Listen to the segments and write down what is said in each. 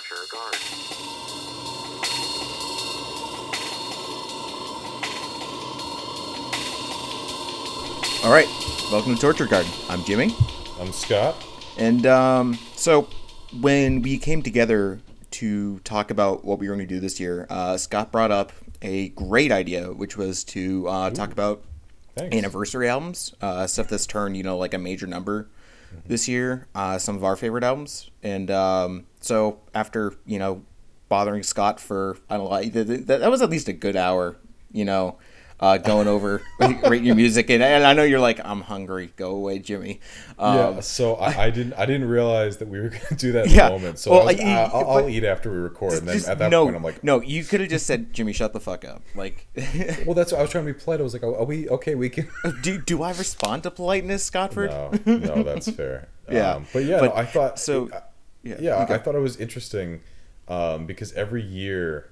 Torture Garden. All right, welcome to Torture Garden. I'm Jimmy, I'm Scott. and um, so when we came together to talk about what we were going to do this year, uh, Scott brought up a great idea, which was to uh, talk about Thanks. anniversary albums, uh, stuff that's turned you know like a major number this year. Uh, some of our favorite albums, and um, so after you know bothering Scott for I don't know like, th- th- that was at least a good hour, you know. Uh, going over rate your music and, and I know you're like I'm hungry go away Jimmy um, yeah, so I, I didn't I didn't realize that we were going to do that in Yeah, the moment. So well, I was, I- uh, I'll, I'll eat after we record, and then just- at that no, point I'm like, no you could have just said Jimmy shut the fuck up like well, that's what I was trying to be polite. I was like, are we okay? We can. do, do I respond to politeness Scottford no, no, that's fair. Yeah, um, but yeah, but- no, I thought so- uh, yeah, yeah, okay. I thought it was interesting um, because every year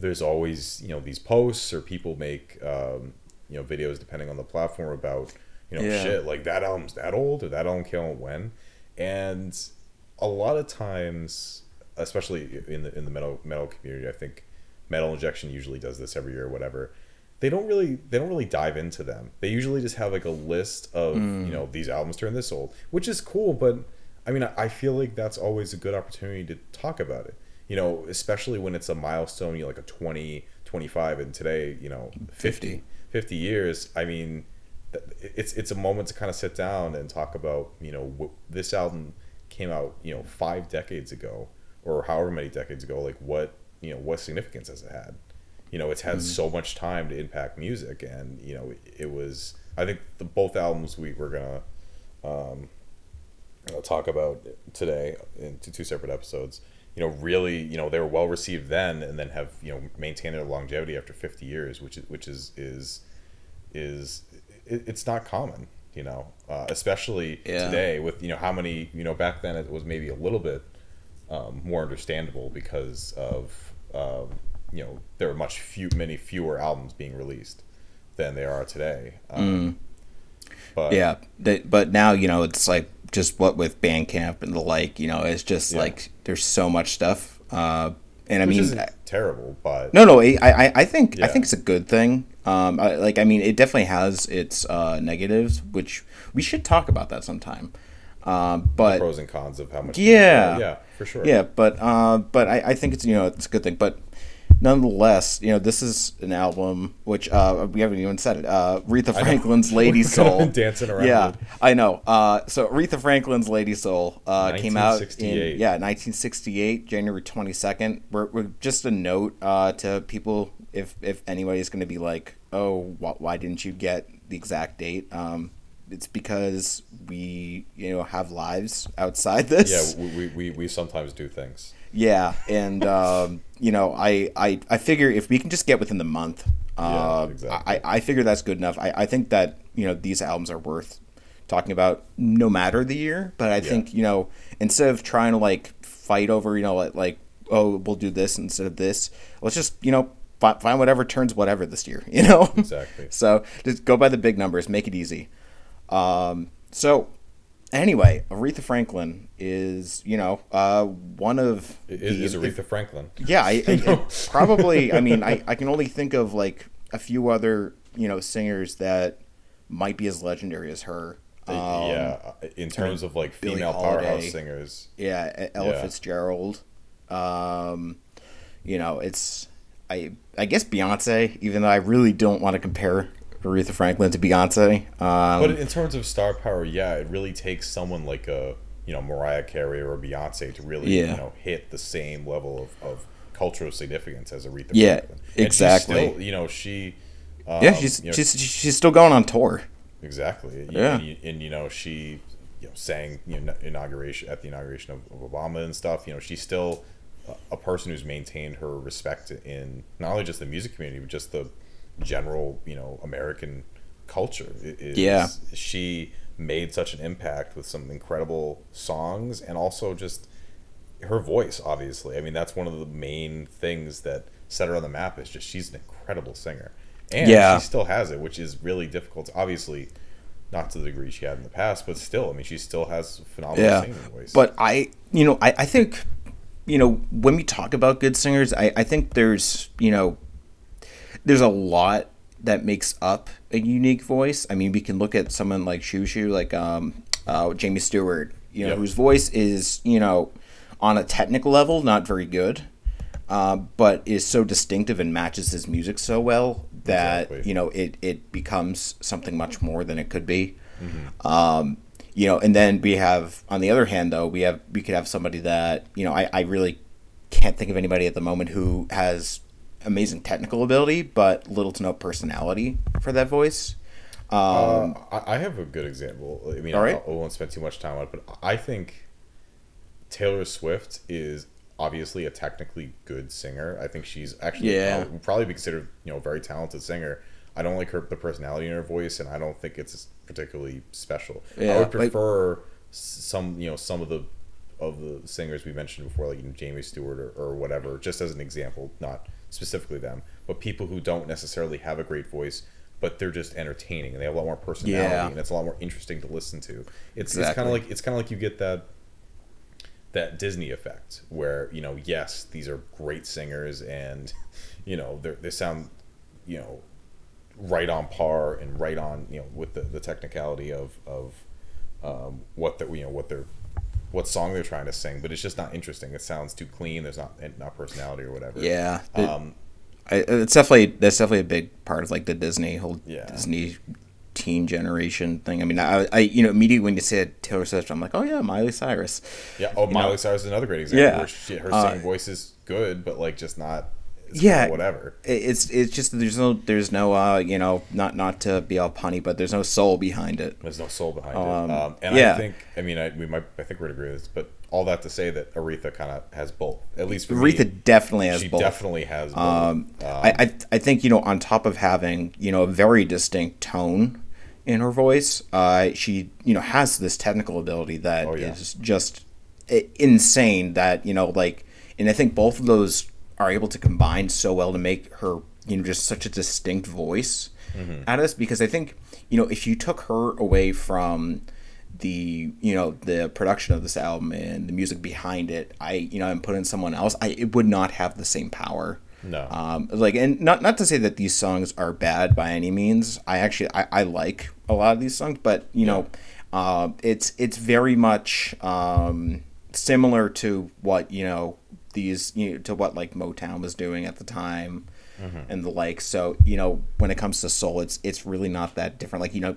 there's always you know these posts or people make um, you know videos depending on the platform about you know Yeah. shit like that album's that old or that album came out when, and a lot of times, especially in the in the metal metal community, I think Metal Injection usually does this every year or whatever. They don't really they don't really dive into them. They usually just have like a list of Mm. you know these albums turn this old, which is cool, but I mean I I feel like that's always a good opportunity to talk about it. You know, especially when it's a milestone, you know, like a 20, 25, and today, you know, 50, 50 years. I mean, it's it's a moment to kind of sit down and talk about, you know, wh- this album came out, you know, five decades ago or however many decades ago. Like, what you know, what significance has it had? You know, it's had so much time to impact music, and you know, it, it was. I think the both albums we were gonna um, talk about today in two, two separate episodes. You know, really, you know, they were well received then, and then have you know maintained their longevity after fifty years, which is which is is is it, it's not common. You know, uh, especially Yeah. today with you know how many you know back then it was maybe a little bit um, more understandable because of um, you know there were much few many fewer albums being released than they are today. Um, But Yeah, that, but now you know it's like just what with Bandcamp and the like. You know, it's just Yeah. like there's so much stuff. Uh, and I which mean, isn't terrible, but no, no, I, I, I think I think it's a good thing. Um, I, like I mean, it definitely has its uh, negatives, which we should talk about that sometime. Um, but pros and cons of how much. Yeah. yeah, for sure. Yeah, but uh, but I, I think it's you know it's a good thing. But nonetheless, you know this is an album which uh, we haven't even said it. Uh, Aretha. Franklin's Lady Soul. been dancing around Yeah. I know. Uh, so Aretha Franklin's Lady Soul uh, came out in yeah 1968, January 22nd. We're, we're just a note uh, to people if if anybody's going to be like, oh, wh- why didn't you get the exact date? Um, it's because we you know have lives outside this. Yeah, we, we, we, we sometimes do things. Yeah, and um, you know, I, I I figure if we can just get within the month, uh, Yeah, exactly. I, I figure that's good enough. I, I think that you know these albums are worth talking about no matter the year. But I think you know instead of trying to like fight over you know like, like oh we'll do this instead of this, let's just you know fi- find whatever turns whatever this year. You know Exactly. so just go by the big numbers, make it easy. Um, so anyway, Aretha Franklin is you know uh, one of is, the- is Aretha Franklin. yeah, I, I, I- probably. I mean, I, I can only think of like a few other you know singers that might be as legendary as her. Um, yeah, in terms of like female Holiday. powerhouse singers. yeah, Ella Yeah. Fitzgerald. Um, you know, it's I I guess Beyonce. Even though I really don't want to compare Aretha Franklin to Beyonce. Um, But in terms of star power, yeah, it really takes someone like a you know Mariah Carey or Beyonce to really Yeah. you know hit the same level of, of cultural significance as Aretha Yeah, Franklin. And exactly. still, you know, she. Um, yeah, she's you know, she's she's still going on tour. Exactly. Yeah. And, you, and you know, she you know, sang you know inauguration at the inauguration of, of Obama and stuff. You know, she's still a- a person who's maintained her respect in not only just the music community but just the general you know American culture. Is, Yeah. She made such an impact with some incredible songs and also just her voice obviously i mean that's one of the main things that set her on the map is just she's an incredible singer and Yeah. she still has it which is really difficult obviously not to the degree she had in the past but still i mean she still has phenomenal yeah singing voice but i you know I, I think you know, when we talk about good singers, I, I think there's, you know, there's a lot that makes up a unique voice. I mean, we can look at someone like Xiu Xiu, like um, uh, Jamie Stewart, you know, Yep. whose voice is, you know, on a technical level, not very good, uh, but is so distinctive and matches his music so well that, Exactly. you know, it, it becomes something much more than it could be. Um, you know, and then we have, on the other hand, though, we have, we could have somebody that, you know, I, I really can't think of anybody at the moment who has amazing technical ability, but little to no personality for that voice. Um, Uh, I, have a good example. I mean, right. I, won't spend too much time on it, but I think Taylor Swift is obviously a technically good singer. I think she's actually Yeah. probably, probably be considered you know a very talented singer. I don't like her the personality in her voice, and I don't think it's particularly special. Yeah, I would prefer s some you know some of the of the singers we mentioned before, like Jamie Stewart or, or whatever, just as an example, not specifically them, but people who don't necessarily have a great voice, but they're just entertaining and they have a lot more personality Yeah. and it's a lot more interesting to listen to. It's it's kind of like it's kind of like you get that that Disney effect where you know yes these are great singers and you know they they sound you know right on par and right on you know with the, the technicality of of um, what they you know what they're what song they're trying to sing but it's just not interesting it sounds too clean there's not not personality or whatever yeah, um I, it's definitely that's definitely a big part of like the Disney whole Yeah. Disney teen generation thing. I mean, I, I you know immediately when you said Taylor Swift, I'm like, oh yeah, Miley Cyrus. yeah oh Miley Cyrus is another great example Yeah. where she, her Uh, singing voice is good but like just not it's Yeah. whatever It's it's just there's no there's no uh you know not not to be all punny, but there's no soul behind it. There's no soul behind Um, it. Um, and yeah. I think, I mean, I, we might, I think we'd agree with this, but all that to say that Aretha kind of has both. At least Aretha me, definitely has she both. definitely has both. Um, Um, I, I I think you know on top of having you know a very distinct tone in her voice, uh, she you know has this technical ability that is Oh, yeah. just insane. That you know like, and I think both of those are able to combine so well to make her you know just such a distinct voice Mm-hmm. at us. Because I think you know if you took her away from the you know the production of this album and the music behind it i you know and put in someone else i it would not have the same power No. um like and not not to say that these songs are bad by any means i actually i, I like a lot of these songs but you know uh, it's it's very much um similar to what you know these you know, to what like motown was doing at the time and the like. So you know when it comes to soul it's it's really not that different. Like you know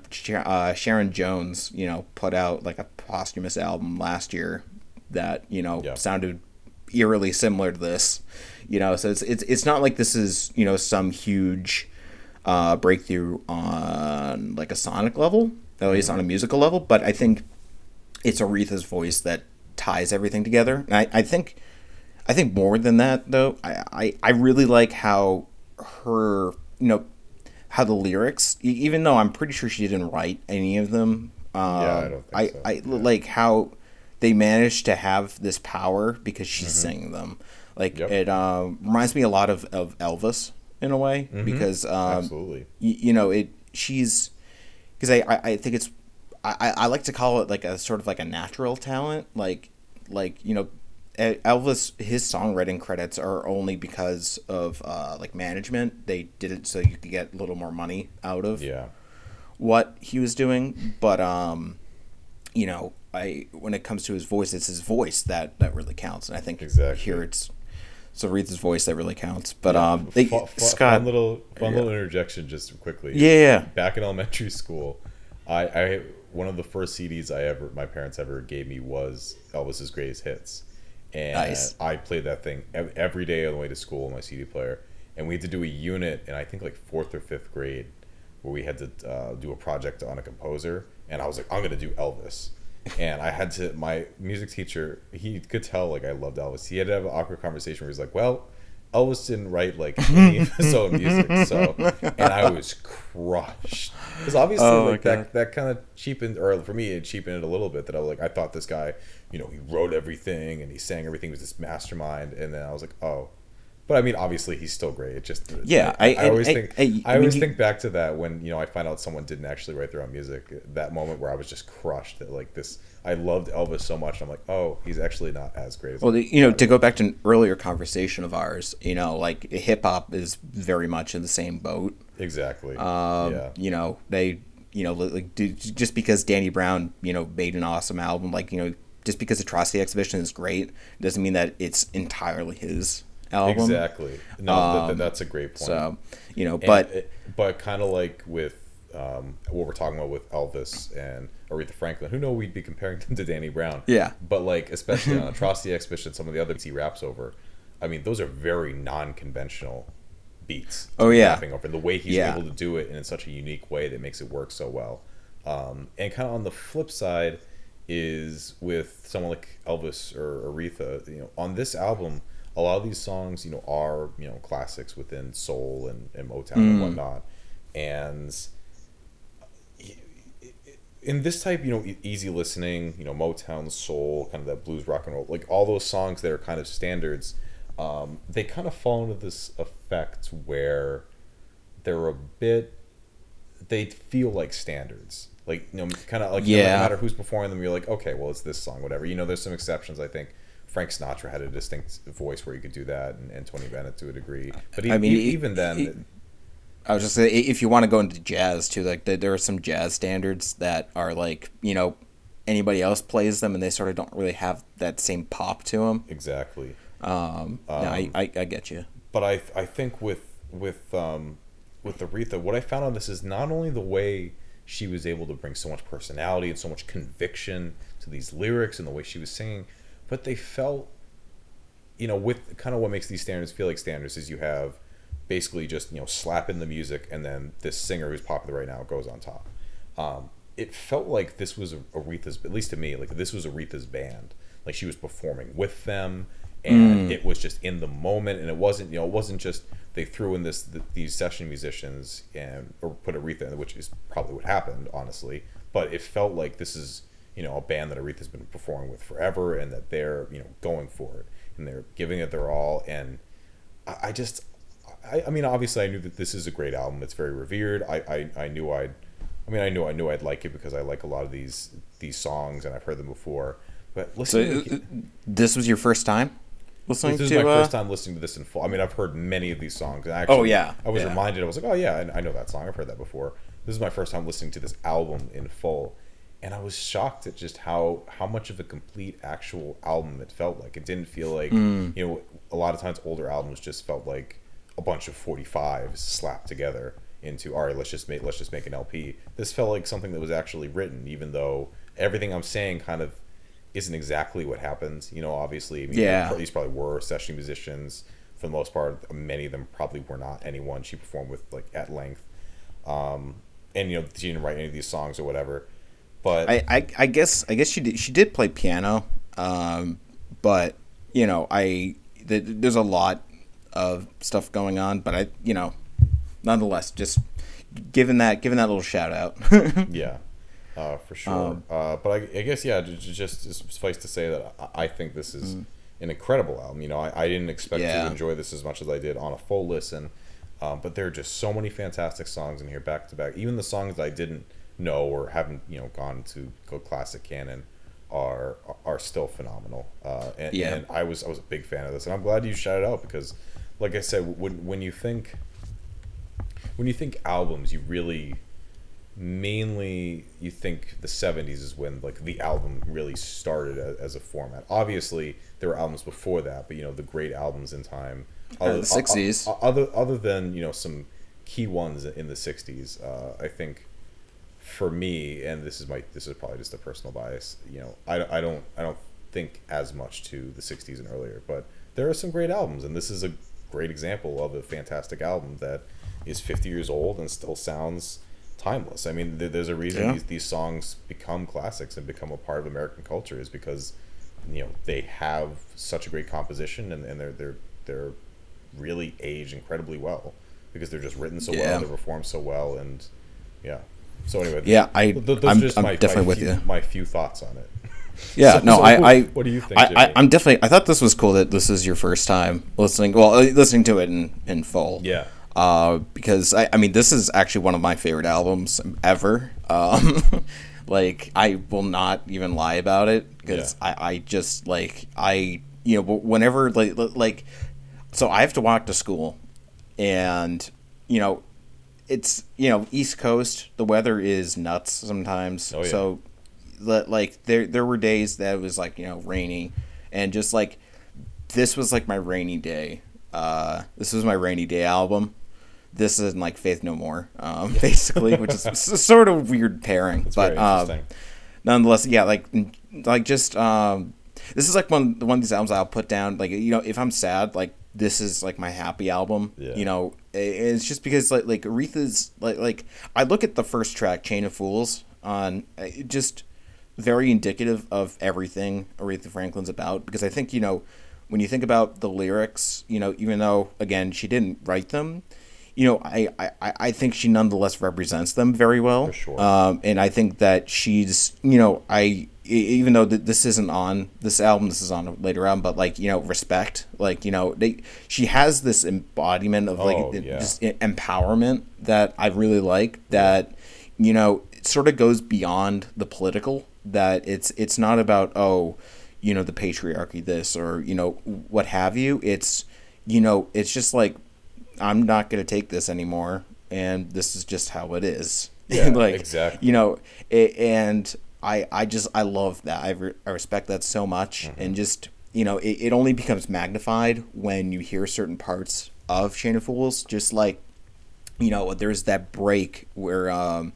uh, sharon jones you know put out like a posthumous album last year that you know Yeah. sounded eerily similar to this you know? So it's it's, it's not like this is you know some huge uh, breakthrough on like a sonic level at least on a musical level but i think it's aretha's voice that ties everything together. And i, I think I think more than that though, I, I, I really like how her you know how the lyrics even though I'm pretty sure she didn't write any of them. Um, I don't think I, so. I like how they managed to have this power because she's singing them. Like Yep. it um, reminds me a lot of, of Elvis in a way because um, Absolutely. y- you know it she's because I, I I think it's I, I like to call it like a sort of like a natural talent like like you know Elvis his songwriting credits are only because of uh, like management they did it so you could get a little more money out of Yeah. what he was doing but um you know I when it comes to his voice it's his voice that that really counts and I think Exactly. here it's so Aretha's voice that really counts but um they, Scott fun little fun Yeah. little interjection just quickly. yeah yeah Back in elementary school, I, I one of the first CDs I ever my parents ever gave me was Elvis's Greatest Hits, and Nice. I played that thing every day on the way to school on my CD player. And we had to do a unit in I think like fourth or fifth grade, where we had to uh, do a project on a composer, and I was like, I'm gonna do Elvis. And I had to. My music teacher, he could tell like I loved Elvis. He had to have an awkward conversation where he's like, "Well, Elvis didn't write like any solo music, so and I was crushed because obviously Oh like that that kind of cheapened or for me it cheapened it a little bit that I was like I thought this guy you know he wrote everything and he sang everything he was this mastermind and then I was like oh But I mean, obviously, he's still great. It just Yeah, I, I- always I- think I- I, I mean, always he- think back to that when you know I find out someone didn't actually write their own music. That moment where I was just crushed that like this. I loved Elvis so much. I'm like, oh, he's actually not as great as. Well, the- you know, to go back to an earlier conversation of ours, you know, like hip hop is very much in the same boat. exactly. Um, yeah. You know, they, you know, like just because Danny Brown, you know, made an awesome album, like you know, just because Atrocity Exhibition is great, doesn't mean that it's entirely his album. Exactly. No, that- that, that's a great point. So, you know, but it- but kind of like with um, what we're talking about with Elvis and Aretha Franklin, who know we'd be comparing them to Danny Brown. Yeah. But like especially on Atrocity Exhibition, some of the other beats he raps over, I mean, those are very non-conventional beats. Oh, yeah. rapping over. The way he's Yeah. able to do it in such a unique way that makes it work so well. Um, and kind of on the flip side is with someone like Elvis or Aretha, you know, on this album, a lot of these songs, you know, are, you know, classics within soul and, and Motown and whatnot. And in this type, you know, easy listening, you know, Motown, soul, kind of that blues, rock and roll, like all those songs that are kind of standards, um, they kind of fall into this effect where they're a bit, they feel like standards. Like, you know, kind of like, yeah. no matter who's performing them, you're like, okay, well, it's this song, whatever. You know, there's some exceptions, I think. Frank Sinatra had a distinct voice where you could do that, and, and Tony Bennett to a degree. But e- I mean, even then, I was just say if you want to go into jazz too, like there, there are some jazz standards that are like you know anybody else plays them and they sort of don't really have that same pop to them. exactly. Um, no, I, I I get you. but I I think with with um with Aretha, what I found on this is not only the way she was able to bring so much personality and so much conviction to these lyrics and the way she was singing, but they felt you know with kind of what makes these standards feel like standards is you have basically just you know slap in the music and then this singer who's popular right now goes on top. Um, it felt like this was Aretha's, at least to me, like this was Aretha's band. Like she was performing with them, and it was just in the moment, and it wasn't, you know, it wasn't just they threw in this th- these session musicians and or put Aretha in, which is probably what happened, honestly. But it felt like this is, you know, a band that Aretha's been performing with forever, and that they're, you know, going for it, and they're giving it their all, and I, I just, I, I mean, obviously, I knew that this is a great album. It's very revered. I, I, I knew I'd, I mean, I knew I knew I'd like it because I like a lot of these these songs and I've heard them before. But So listening, uh, this was your first time listening this is to my uh, first time listening to this in full. I mean, I've heard many of these songs. And actually, Oh, yeah. I was Yeah. reminded. I was like, oh yeah, I, I know that song. I've heard that before. This is my first time listening to this album in full, and I was shocked at just how how much of a complete actual album it felt like. It didn't feel like Mm. you know a lot of times older albums just felt like a bunch of 45s slapped together into all right let's just make let's just make an lp this felt like something that was actually written even though everything i'm saying kind of isn't exactly what happens. You know obviously I mean, Yeah. these probably were session musicians. For the most part many of them probably were not anyone she performed with like at length. Um and you know she didn't write any of these songs or whatever but I, I I guess I guess she did she did play piano, um, but you know I th- there's a lot of stuff going on, but I you know nonetheless just given that given that little shout out. Yeah, uh, for sure. Um, uh, but I, I guess yeah, just, just suffice to say that I, I think this is an incredible album. You know, I, I didn't expect Mm. Yeah. to enjoy this as much as I did on a full listen. Um, but there are just so many fantastic songs in here back to back. Even the songs I didn't know or haven't you know gone to go classic canon are are still phenomenal. Uh, and, Yeah. and I was I was a big fan of this, and I'm glad you shouted out because, like I said, when when you think when you think albums, you really mainly you think the 70s is when like the album really started as, as a format obviously there were albums before that but you know the great albums in time Or the 60s. o- o- other other than you know some key ones in the 60s uh, i think for me and this is my this is probably just a personal bias you know i, I don't i don't think as much to the 60s and earlier but there are some great albums and this is a great example of a fantastic album that is 50 years old and still sounds timeless i mean th- there's a reason Yeah. these, these songs become classics and become a part of american culture is because you know they have such a great composition and, and they're they're they're really age incredibly well because they're just written so Yeah. well they're performed so well and yeah so anyway Yeah, I th- those I'm, just I'm my, definitely my with few, you. my few thoughts on it Yeah, So- no, so I, what- I, what do you think, I, I'm definitely. I thought this was cool that this is your first time listening. Well, uh, listening to it in in full. Yeah. Uh, because I, I mean, this is actually one of my favorite albums ever. Um, like I will not even lie about it because Yeah. I, I just like I you know whenever like like so I have to walk to school, and you know it's you know East Coast. The weather is nuts sometimes. Oh, yeah. So, li- like there there were days that it was like you know rainy, and just like this was like my rainy day. Uh, this was my rainy day album. This is like Faith No More, um, basically, which is sort of weird pairing, It's but um, nonetheless, yeah, like like just um, this is like one one of these albums I'll put down. Like you know, if I'm sad, like this is like my happy album. Yeah. You know, it's just because like like Aretha's like like I look at the first track, Chain of Fools, on just very indicative of everything Aretha Franklin's about. Because I think you know when you think about the lyrics, you know, even though again she didn't write them. You know, I, I, I think she nonetheless represents them very well. For sure. Um, and I think that she's, you know, I even though th- this isn't on this album, this is on later on, but like you know, respect, like you know, they she has this embodiment of like Oh, yeah. just empowerment that I really like. That you know, it sort of goes beyond the political. That it's it's not about oh, you know, the patriarchy, this or you know what have you. It's you know, it's just like I'm not going to take this anymore, and this is just how it is. Yeah, like exactly. You know, a and I I just I love that. I, re- I respect that so much, Mm-hmm. and just you know, it, it only becomes magnified when you hear certain parts of Chain of Fools. Just like you know, there's that break where um,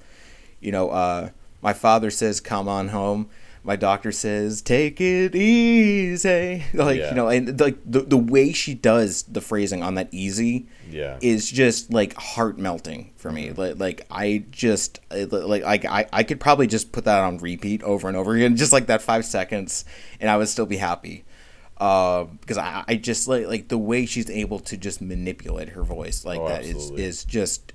you know, uh, my father says, "Come on home." My doctor says, "Take it easy." Like Yeah. you know, and like the the way she does the phrasing on that "easy" Yeah. is just like heart melting for me. Like, like I just like like I I could probably just put that on repeat over and over again, just like that five seconds, and I would still be happy. Uh, because I, I just like like the way she's able to just manipulate her voice like Oh, that is absolutely. is just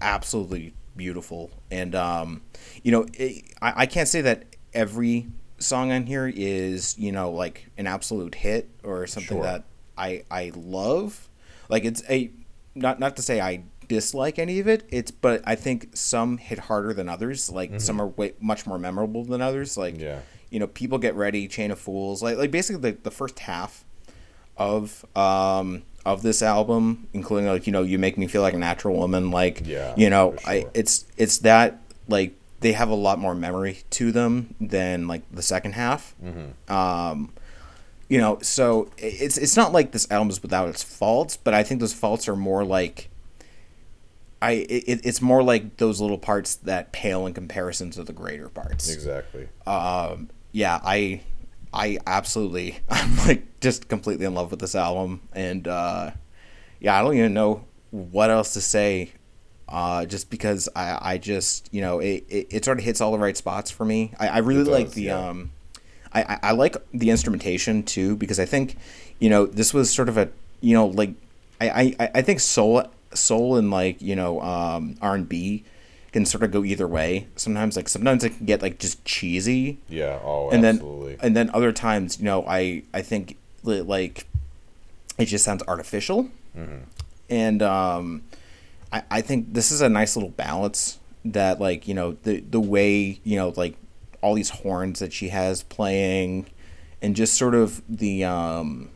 absolutely beautiful. And um, you know, it, I I can't say that every song on here is you know like an absolute hit or something Sure. that I I love. Like it's a not not to say I dislike any of it. It's but I think some hit harder than others. Like some are way much more memorable than others. Like Mm-hmm. Yeah. you know, people get ready, Chain of Fools. Like like basically the, the first half of um of this album, including like you know, you make me feel like a natural woman. Like Yeah, you know, for I it's it's that like they have a lot more memory to them than like the second half. Mm-hmm. Um, you know, so it's it's not like this album is without its faults, but I think those faults are more like I it, it's more like those little parts that pale in comparison to the greater parts. Exactly. Um, yeah, I I absolutely I'm like just completely in love with this album, and uh, yeah, I don't even know what else to say. Uh, just because I, I just you know it, it, it sort of hits all the right spots for me. I, I really It like the yeah. um, I, I, I like the instrumentation too because I think you know this was sort of a you know like I, I, I think soul soul and like you know um, R and B can sort of go either way. Sometimes like sometimes it can get like just cheesy, Yeah. Oh, and absolutely. then and then other times you know I I think like it just sounds artificial, Mm-hmm. and um, I I think this is a nice little balance that like you know the the way you know like all these horns that she has playing, and just sort of the um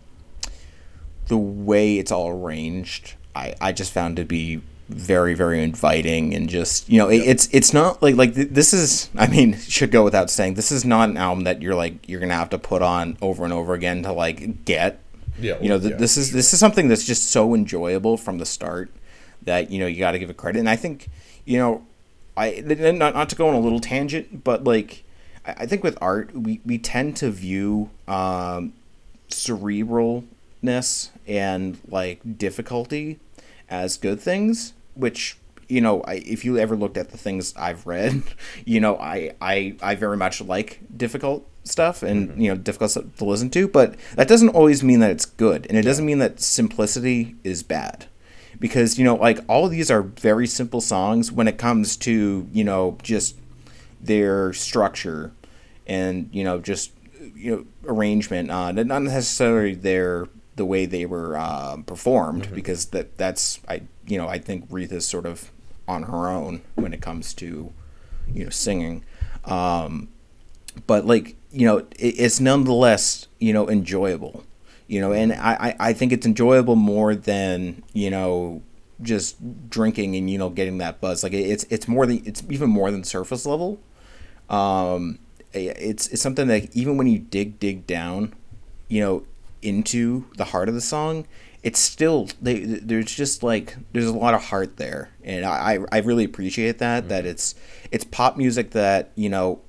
the way it's all arranged. I I just found to be very very inviting and just you know it, it's it's not like like th- this is i mean should go without saying this is not an album that you're like you're gonna have to put on over and over again to like get. Yeah, you know th- yeah, this is this is something that's just so enjoyable from the start that you know you got to give it credit. And i think you know i not, not to go on a little tangent but like i, I think with art we, we tend to view um, cerebralness and like difficulty as good things which you know I, if you ever looked at the things i've read you know i i, I very much like difficult stuff and you know difficult stuff to listen to but that doesn't always mean that it's good and it doesn't mean that simplicity is bad. Because you know like all of these are very simple songs when it comes to you know just their structure and you know just you know arrangement, uh, not necessarily their the way they were uh, performed because that that's I you know I think Retha's sort of on her own when it comes to you know singing. Um, but like you know it, it's nonetheless you know enjoyable you know and I, I think it's enjoyable more than you know just drinking and you know getting that buzz. Like it's it's more than it's even more than surface level. Um it's it's something that even when you dig dig down you know into the heart of the song it's still they, there's just like there's a lot of heart there. And i i really appreciate that mm-hmm. that it's it's pop music that you know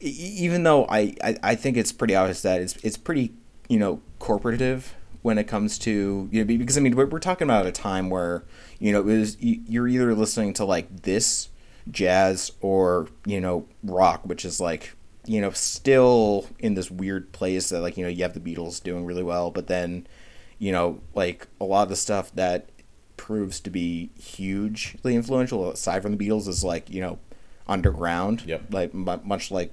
even though I, I, I think it's pretty obvious that it's it's pretty you know corporative when it comes to you know because I mean we're, we're talking about a time where you know it was you- you're either listening to like this jazz or you know rock which is like you know still in this weird place that like you know you have the Beatles doing really well but then you know like a lot of the stuff that proves to be hugely influential aside from the Beatles is like you know underground Yep. like mu- much like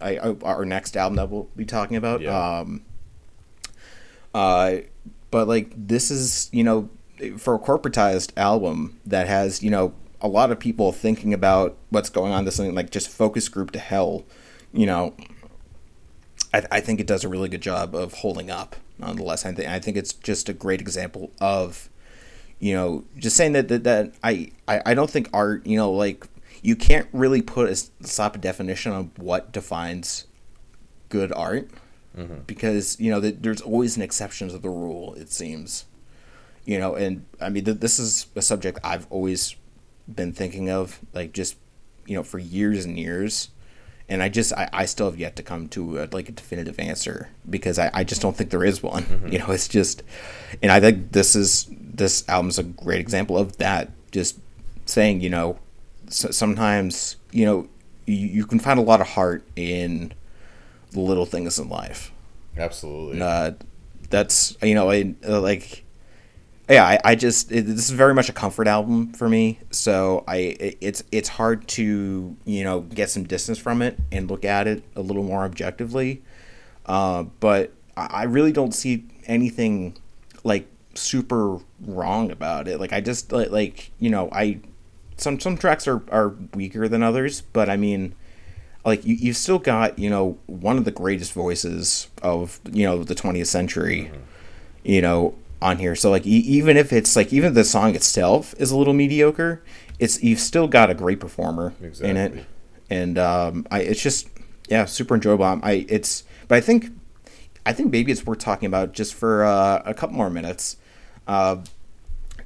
I, I our next album that we'll be talking about Yeah. um uh but like this is you know for a corporatized album that has you know a lot of people thinking about what's going on this thing like just focus group to hell you know I, I think it does a really good job of holding up nonetheless. I think I think it's just a great example of you know just saying that that, that I, I I don't think art you know like you can't really put a slap a definition on what defines good art mm-hmm. because you know th- there's always an exception to the rule it seems. You know and i mean th- this is a subject i've always been thinking of like just you know for years and years and i just i, I still have yet to come to a, like a definitive answer because I, I just don't think there is one. You know it's just and i think this is this album's a great example of that just saying you know s sometimes you know you, you can find a lot of heart in the little things in life. Absolutely. uh, that's you know I, uh, like yeah I, I just it, this is very much a comfort album for me so I it, it's it's hard to you know get some distance from it and look at it a little more objectively. Uh, but I, I really don't see anything like super wrong about it. Like I just like, like you know I some some tracks are, are weaker than others but I mean like you, you've still got you know one of the greatest voices of you know the 20th century you know on here. So like e- even if it's like even if the song itself is a little mediocre it's you've still got a great performer in it. And um i it's just yeah super enjoyable. Um, i it's but i think i think maybe it's worth talking about just for uh, a couple more minutes uh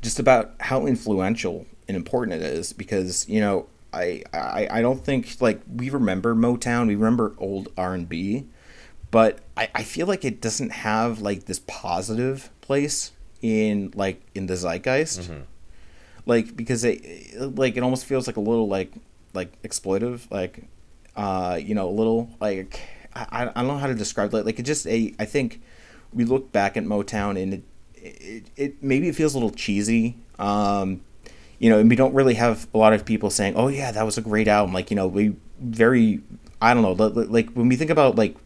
just about how influential and important it is because you know I, I I don't think like we remember Motown we remember old R and B but I, I feel like it doesn't have like this positive place in like in the zeitgeist. Like because it like it almost feels like a little like like exploitive like uh you know a little like I, I don't know how to describe it. Like it just a I think we look back at Motown and it it, it maybe it feels a little cheesy um you know and we don't really have a lot of people saying oh yeah that was a great album. Like you know we very I don't know li- li- like when we think about like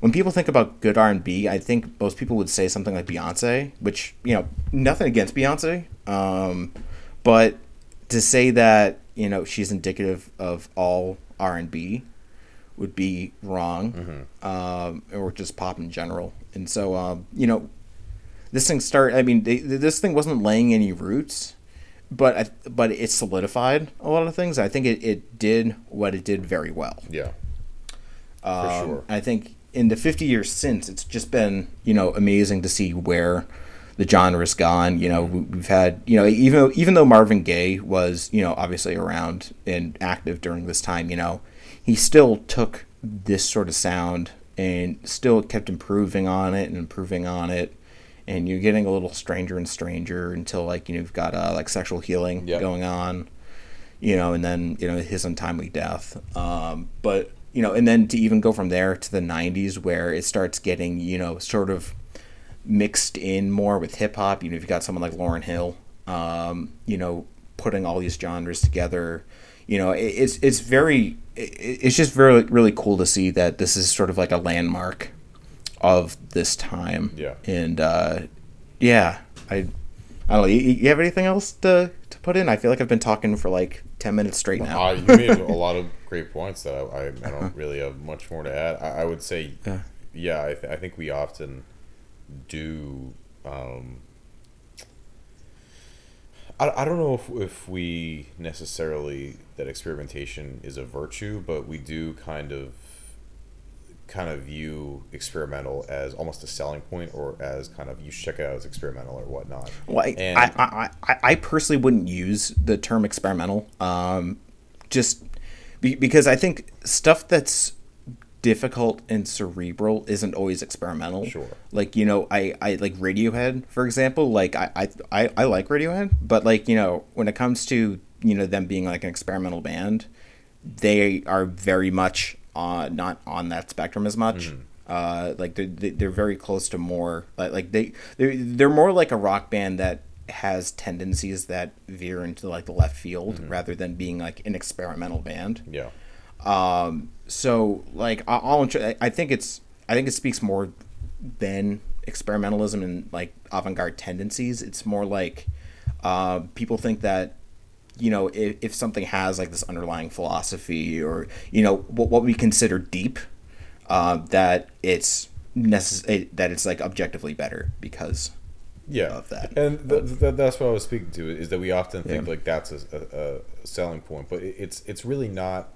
when people think about good R and B, I think most people would say something like Beyonce, which you know, nothing against Beyonce, um, but to say that you know she's indicative of all R and B would be wrong, um, or just pop in general. And so, um, you know, this thing start. I mean, they, this thing wasn't laying any roots, but I, but it solidified a lot of things. I think it, it did what it did very well. Yeah. Um, For sure. I think in the 50 years since, it's just been you know amazing to see where the genre's gone. You know, we- we've had you know even even though Marvin Gaye was you know obviously around and active during this time, you know, he still took this sort of sound and still kept improving on it and improving on it. And you're getting a little stranger and stranger until like you know you've got uh, like sexual healing Yep. going on you know, and then you know his untimely death. Um, but you know, and then to even go from there to the '90s, where it starts getting you know sort of mixed in more with hip hop. You know, if you've got someone like Lauryn Hill, um, you know, putting all these genres together. you know, it, it's it's very it, it's just very really cool to see that this is sort of like a landmark of this time. Yeah. And uh, yeah, I I don't know. You, you have anything else to to put in? I feel like I've been talking for like ten minutes straight now. Uh, you made a lot of great points that I, I, I don't really have much more to add. I, I would say, Yeah. yeah, I, th- I think we often do. Um, I, I don't know if, if we necessarily that experimentation is a virtue, but we do kind of kind of view experimental as almost a selling point or as kind of you should check it out as experimental or whatnot. Well, I, And- I, I, I, I personally wouldn't use the term experimental, um, just be, because I think stuff that's difficult and cerebral isn't always experimental. Sure. Like you know, I, I like Radiohead, for example. Like I, I, I, I like Radiohead, but like you know, when it comes to you know them being like an experimental band, they are very much uh, not on that spectrum as much. Uh, like they're they're very close to more like like they they're they're more like a rock band that has tendencies that veer into like the left field rather than being like an experimental band. Yeah. Um, so like I- I'll I I think it's I think it speaks more than experimentalism and like avant-garde tendencies. It's more like uh, people think that you know if, if something has like this underlying philosophy or you know what, what we consider deep uh, that it's necess- that it's like objectively better because yeah of that. and th- th- that's what i was speaking to is that we often think Yeah. like that's a, a, a selling point but it's it's really not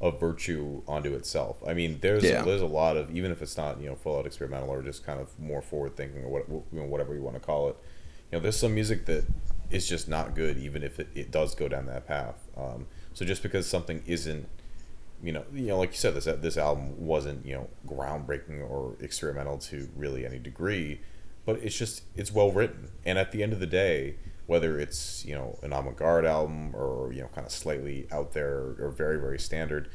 a virtue onto itself i mean there's Yeah. there's a lot of even if it's not you know full out experimental or just kind of more forward thinking or what you know, whatever you want to call it you know there's some music that is just not good even if it, it does go down that path um, so just because something isn't you know, you know, like you said, this this album wasn't you know groundbreaking or experimental to really any degree, but it's just it's well written. And at the end of the day, whether it's you know an avant-garde album or you know kind of slightly out there or very very standard,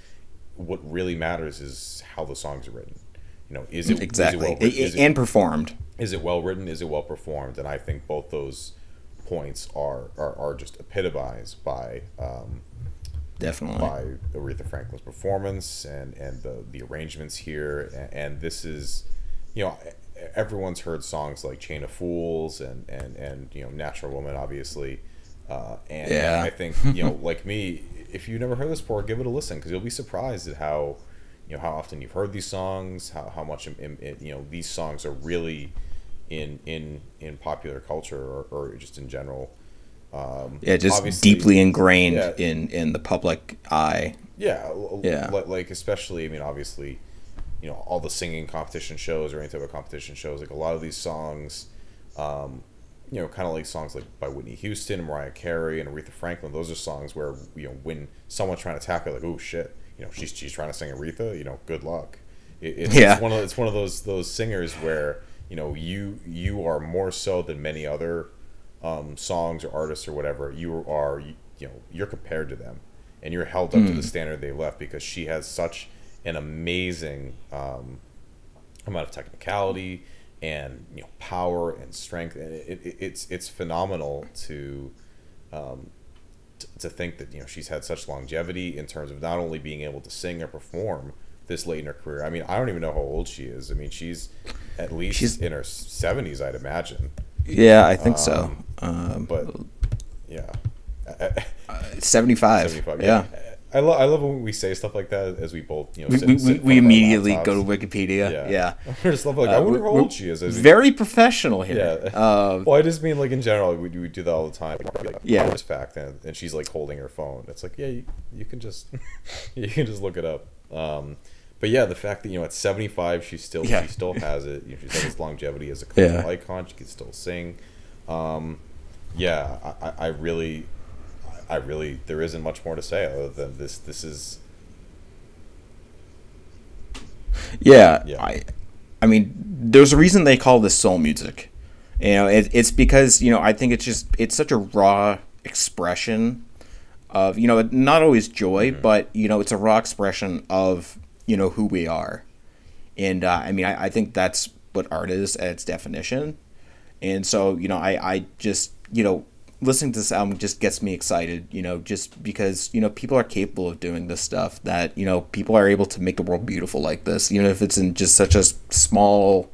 what really matters is how the songs are written. You know, is it exactly Is it well, is it- and performed. is it well written? Is it well performed? And I think both those points are are, are just epitomized by um, Definitely. by Aretha Franklin's performance and and the the arrangements here and, and this is you know everyone's heard songs like Chain of Fools and and and you know Natural Woman obviously uh, and Yeah. I think you know like me if you've never heard this before give it a listen because you'll be surprised at how you know how often you've heard these songs how, how much you know these songs are really in in in popular culture or, or just in general um, Yeah, just deeply ingrained Yeah. in in the public eye. yeah, Yeah. li- Like especially, I mean, obviously, you know, all the singing competition shows or any type of competition shows. Like a lot of these songs, um, you know, kind of like songs like by Whitney Houston, Mariah Carey, and Aretha Franklin. Those are songs where you know when someone's trying to tackle, like, oh shit, you know, she's she's trying to sing Aretha. You know, good luck. It, it's, Yeah. it's one of it's one of those those singers where you know you you are more so than many other um, songs or artists or whatever. You are you, you know you're compared to them, and you're held up to the standard they left because she has such an amazing um, amount of technicality and you know power and strength, and it, it, it's it's phenomenal to. Um, t- to think that you know she's had such longevity in terms of not only being able to sing or perform this late in her career. I mean, I don't even know how old she is. I mean, she's at least She's- in her seventies, I'd imagine. Yeah, I think so. Um, But yeah, seventy five. seventy-five. Yeah. I love I love when we say stuff like that as we both you know We, sit, we, we, we front of our immediately go to Wikipedia. Yeah. We're just love like I Uh, wonder how old she is. As we, Very professional here. yeah. Uh, well, I just mean like in general, we, we do that all the time. Like, Yeah. This fact, and, and she's like holding her phone. It's like, yeah, you, you can just you can just look it up. Um, but yeah, the fact that you know at seventy five, she still Yeah. she still has it. You know, she's got this longevity as a cultural Yeah. icon. She can still sing. Um, yeah, I, I- I really, I really, there isn't much more to say other than this. This is yeah, Yeah. I, I mean, there's a reason they call this soul music. You know, it, it's because you know I think it's just it's such a raw expression of you know not always joy, but you know it's a raw expression of you know who we are, and uh, I mean I, I think that's what art is at its definition, and so you know I I just you know listening to this album just gets me excited. You know, just because you know people are capable of doing this stuff. That you know people are able to make the world beautiful like this, even if it's in just such a small,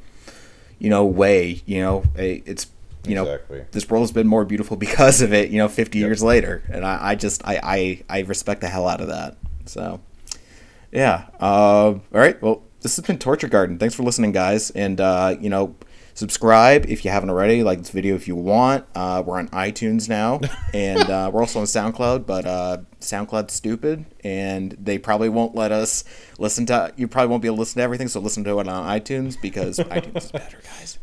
you know, way. You know, it's you know Exactly. this world has been more beautiful because of it. You know, fifty Yep. years later, and I, I just I, I I respect the hell out of that. So. Yeah. Uh, all right. Well, this has been Torture Garden. Thanks for listening, guys. And, uh, you know, subscribe if you haven't already. Like this video if you want. Uh, we're on iTunes now. and uh, we're also on SoundCloud, but uh, SoundCloud's stupid. And they probably won't let us listen to, you probably won't be able to listen to everything. So listen to it on iTunes because iTunes is better, guys.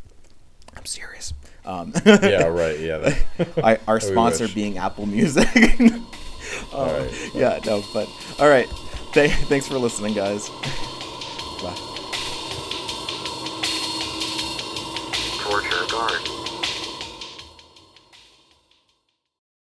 I'm serious. Um, Yeah, right. Yeah. I, our sponsor being Apple Music. all right. yeah, no, but all right. Th- thanks for listening, guys. Bye. Torture Garden.